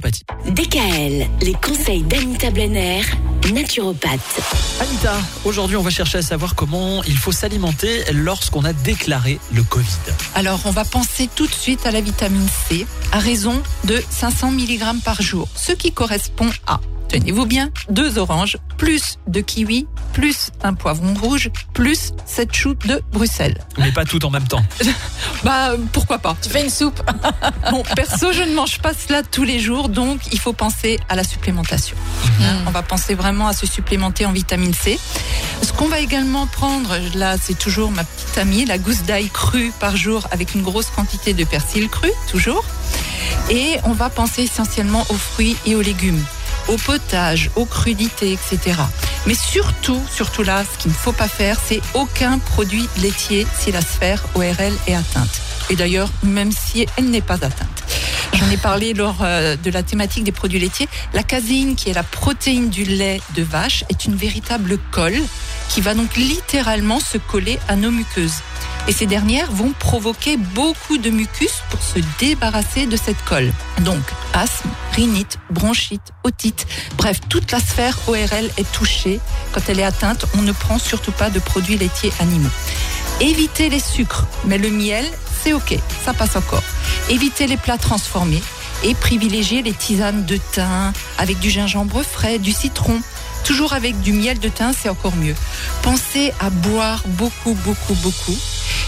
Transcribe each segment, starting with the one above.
DKL, les conseils d'Anita Blenner, naturopathe. Anita, aujourd'hui on va chercher à savoir comment il faut s'alimenter lorsqu'on a déclaré le Covid. Alors, on va penser tout de suite à la vitamine C à raison de 500 mg par jour, ce qui correspond à, tenez-vous bien, deux oranges, plus de kiwi, plus un poivron rouge, plus sept choux de Bruxelles. Mais pas tout en même temps. Bah, pourquoi pas Tu fais une soupe. Bon, perso, je ne mange pas cela tous les jours, donc il faut penser à la supplémentation. Hein, On va penser vraiment à se supplémenter en vitamine C. Ce qu'on va également prendre, là, c'est toujours ma petite amie, la gousse d'ail crue par jour avec une grosse quantité de persil cru, toujours. Et on va penser essentiellement aux fruits et aux légumes, au potage, aux crudités, etc. Mais surtout, surtout là, ce qu'il ne faut pas faire, c'est aucun produit laitier si la sphère ORL est atteinte. Et d'ailleurs, même si elle n'est pas atteinte. J'en ai parlé lors euh, de la thématique des produits laitiers. La caséine, qui est la protéine du lait de vache, est une véritable colle qui va donc littéralement se coller à nos muqueuses. Et ces dernières vont provoquer beaucoup de mucus pour se débarrasser de cette colle. Donc, asthme, rhinite, bronchite, otite, bref, toute la sphère ORL est touchée. Quand elle est atteinte, on ne prend surtout pas de produits laitiers animaux. Évitez les sucres, mais le miel, c'est ok, ça passe encore. Évitez les plats transformés et privilégiez les tisanes de thym avec du gingembre frais, du citron. Toujours avec du miel de thym, c'est encore mieux. Pensez à boire beaucoup, beaucoup, beaucoup.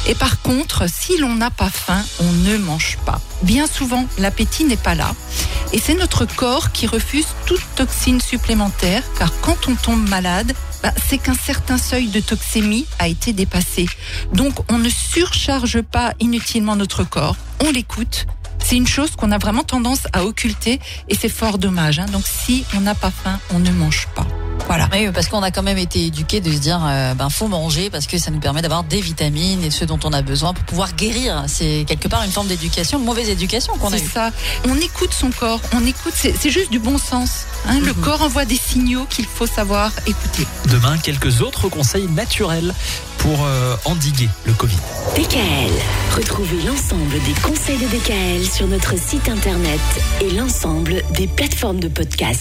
Et par contre, si l'on n'a pas faim, on ne mange pas. Bien souvent, l'appétit n'est pas là. Et c'est notre corps qui refuse toute toxine supplémentaire, car quand on tombe malade, bah, c'est qu'un certain seuil de toxémie a été dépassé. Donc on ne surcharge pas inutilement notre corps, on l'écoute. C'est une chose qu'on a vraiment tendance à occulter et c'est fort dommage. hein. Donc si on n'a pas faim, on ne mange pas. Voilà. Oui, parce qu'on a quand même été éduqués de se dire, euh, ben faut manger parce que ça nous permet d'avoir des vitamines et ce dont on a besoin pour pouvoir guérir. C'est quelque part une forme d'éducation, mauvaise éducation qu'on a C'est eue. ça. On écoute son corps, on écoute, c'est juste du bon sens. hein. Le corps envoie des signaux qu'il faut savoir écouter. Demain, quelques autres conseils naturels pour euh, endiguer le Covid. DKL, retrouvez l'ensemble des conseils de DKL sur notre site internet et l'ensemble des plateformes de podcast.